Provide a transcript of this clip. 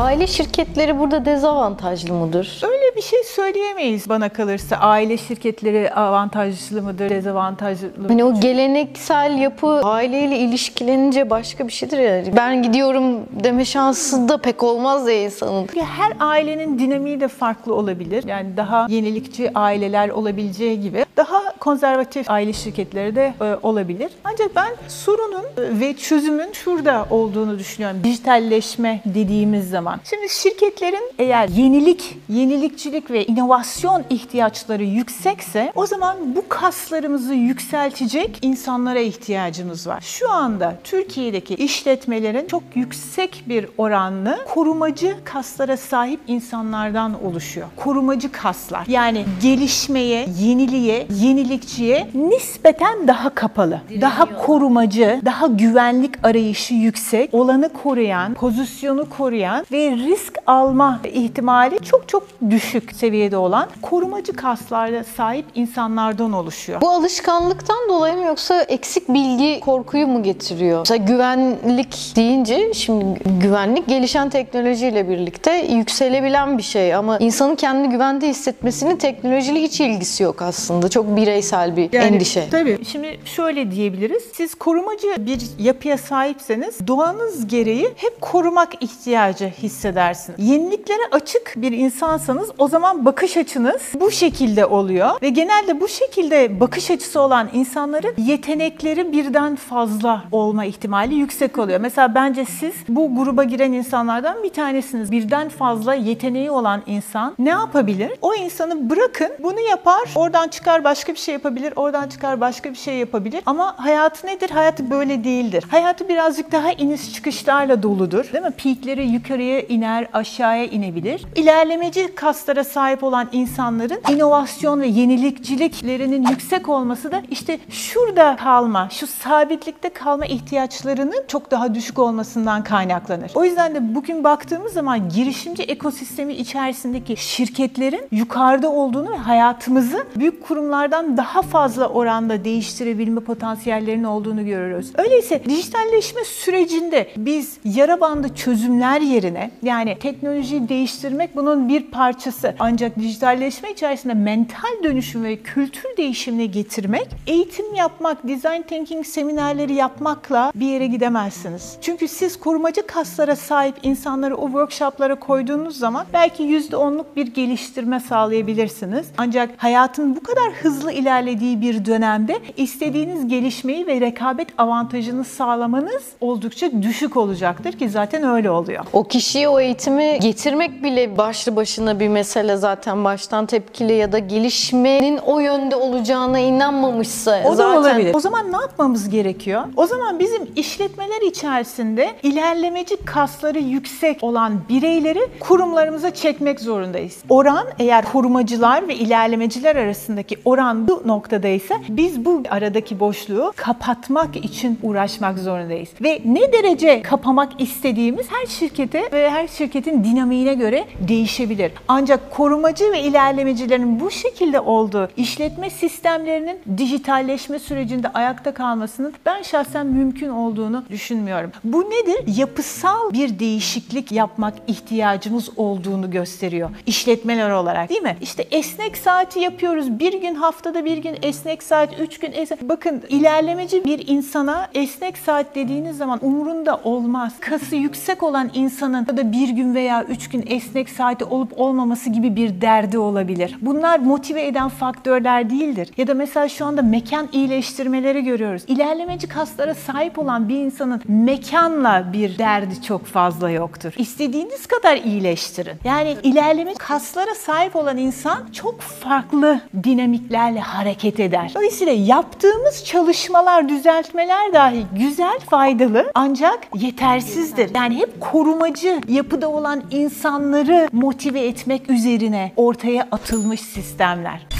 Aile şirketleri burada dezavantajlı mıdır? Öyle bir şey söyleyemeyiz bana kalırsa. Aile şirketleri avantajlı mıdır, dezavantajlı mıdır? Hani o geleneksel yapı aileyle ilişkilenince başka bir şeydir ya. Ben gidiyorum deme şansı da pek olmaz ya insanın. Her ailenin dinamiği de farklı olabilir. Yani daha yenilikçi aileler olabileceği gibi daha konservatif aile şirketleri de e, olabilir. Ancak ben sorunun e, ve çözümün şurada olduğunu düşünüyorum. Dijitalleşme dediğimiz zaman. Şimdi şirketlerin eğer yenilik, yenilikçilik ve inovasyon ihtiyaçları yüksekse o zaman bu kaslarımızı yükseltecek insanlara ihtiyacımız var. Şu anda Türkiye'deki işletmelerin çok yüksek bir oranlı korumacı kaslara sahip insanlardan oluşuyor. Korumacı kaslar. Yani gelişmeye, yeniliğe, yenilikçiye nispeten daha kapalı. Daha korumacı, daha güvenlik arayışı yüksek, olanı koruyan, pozisyonu koruyan ve risk alma ihtimali çok çok düşük seviyede olan korumacı kaslara sahip insanlardan oluşuyor. Bu alışkanlıktan dolayı mı yoksa eksik bilgi korkuyu mu getiriyor? Mesela güvenlik deyince şimdi güvenlik gelişen teknolojiyle birlikte yükselebilen bir şey ama insanın kendini güvende hissetmesinin teknolojiyle hiç ilgisi yok aslında. Çok bireysel bir Yani endişe. Tabii. Şimdi şöyle diyebiliriz. Siz korumacı bir yapıya sahipseniz doğanız gereği hep korumak ihtiyacı hissedersiniz. Yeniliklere açık bir insansanız o zaman bakış açınız bu şekilde oluyor ve genelde bu şekilde bakış açısı olan insanların yetenekleri birden fazla olma ihtimali yüksek oluyor. Mesela bence siz bu gruba giren insanlardan bir tanesiniz. Birden fazla yeteneği olan insan ne yapabilir? O insanı bırakın bunu yapar, oradan çıkar başka bir şey yapabilir, oradan çıkar başka bir şey yapabilir. Ama hayatı nedir? Hayatı böyle değildir. Hayatı birazcık daha iniş çıkışlarla doludur. Değil mi? Peakleri yukarıya iner, aşağıya inebilir. İlerlemeci kaslara sahip olan insanların inovasyon ve yenilikçiliklerinin yüksek olması da işte şurada kalma, şu sabitlikte kalma ihtiyaçlarının çok daha düşük olmasından kaynaklanır. O yüzden de bugün baktığımız zaman girişimci ekosistemi içerisindeki şirketlerin yukarıda olduğunu ve hayatımızı büyük kurumlardan daha fazla oranda değiştirebilme potansiyellerinin olduğunu görüyoruz. Öyleyse dijitalleşme sürecinde biz yara bandı çözümler yerine yani teknolojiyi değiştirmek bunun bir parçası. Ancak dijitalleşme içerisinde mental dönüşüm ve kültür değişimini getirmek, eğitim yapmak, design thinking seminerleri yapmakla bir yere gidemezsiniz. Çünkü siz korumacı kaslara sahip insanları o workshoplara koyduğunuz zaman belki %10'luk bir geliştirme sağlayabilirsiniz. Ancak hayatın bu kadar hızlı ilerlediği bir dönemde istediğiniz gelişmeyi ve rekabet avantajını sağlamanız oldukça düşük olacaktır ki zaten öyle oluyor. O kişiye o eğitimi getirmek bile başlı başına bir mesele zaten baştan tepkili ya da gelişmenin o yönde olacağına inanmamışsa O da zaten olabilir. O zaman ne yapmamız gerekiyor? O zaman bizim işletmeler içerisinde ilerlemeci kasları yüksek olan bireyleri kurumlarımıza çekmek zorundayız. Oran eğer korumacılar ve ilerlemeciler arasındaki oran bu noktadaysa biz bu aradaki boşluğu kapatmak için uğraşmak zorundayız. Ve ne derece kapamak istediğimiz her şirkete ve her şirketin dinamiğine göre değişebilir. Ancak korumacı ve ilerlemecilerin bu şekilde olduğu işletme sistemlerinin dijitalleşme sürecinde ayakta kalmasının ben şahsen mümkün olduğunu düşünmüyorum. Bu nedir? Yapısal bir değişiklik yapmak ihtiyacımız olduğunu gösteriyor işletmeler olarak değil mi? İşte esnek saati yapıyoruz. Bir gün haftada bir gün esnek saat, üç gün esnek. Bakın ilerlemeci bir insana esnek saat dediğiniz zaman umurunda olmaz. Kası yüksek olan insanın da bir gün veya üç gün esnek saati olup olmaması gibi bir derdi olabilir. Bunlar motive eden faktörler değildir. Ya da mesela şu anda mekan iyileştirmeleri görüyoruz. İlerlemeci kaslara sahip olan bir insanın mekanla bir derdi çok fazla yoktur. İstediğiniz kadar iyileştirin. Yani ilerleme kaslara sahip olan insan çok farklı dinamiklerle hareket eder. Dolayısıyla yaptığımız çalışmalar, düzeltmeler dahi güzel, faydalı ancak yetersizdir. Yani hep korumacı yapıda olan insanları motive etmek üzerine ortaya atılmış sistemler.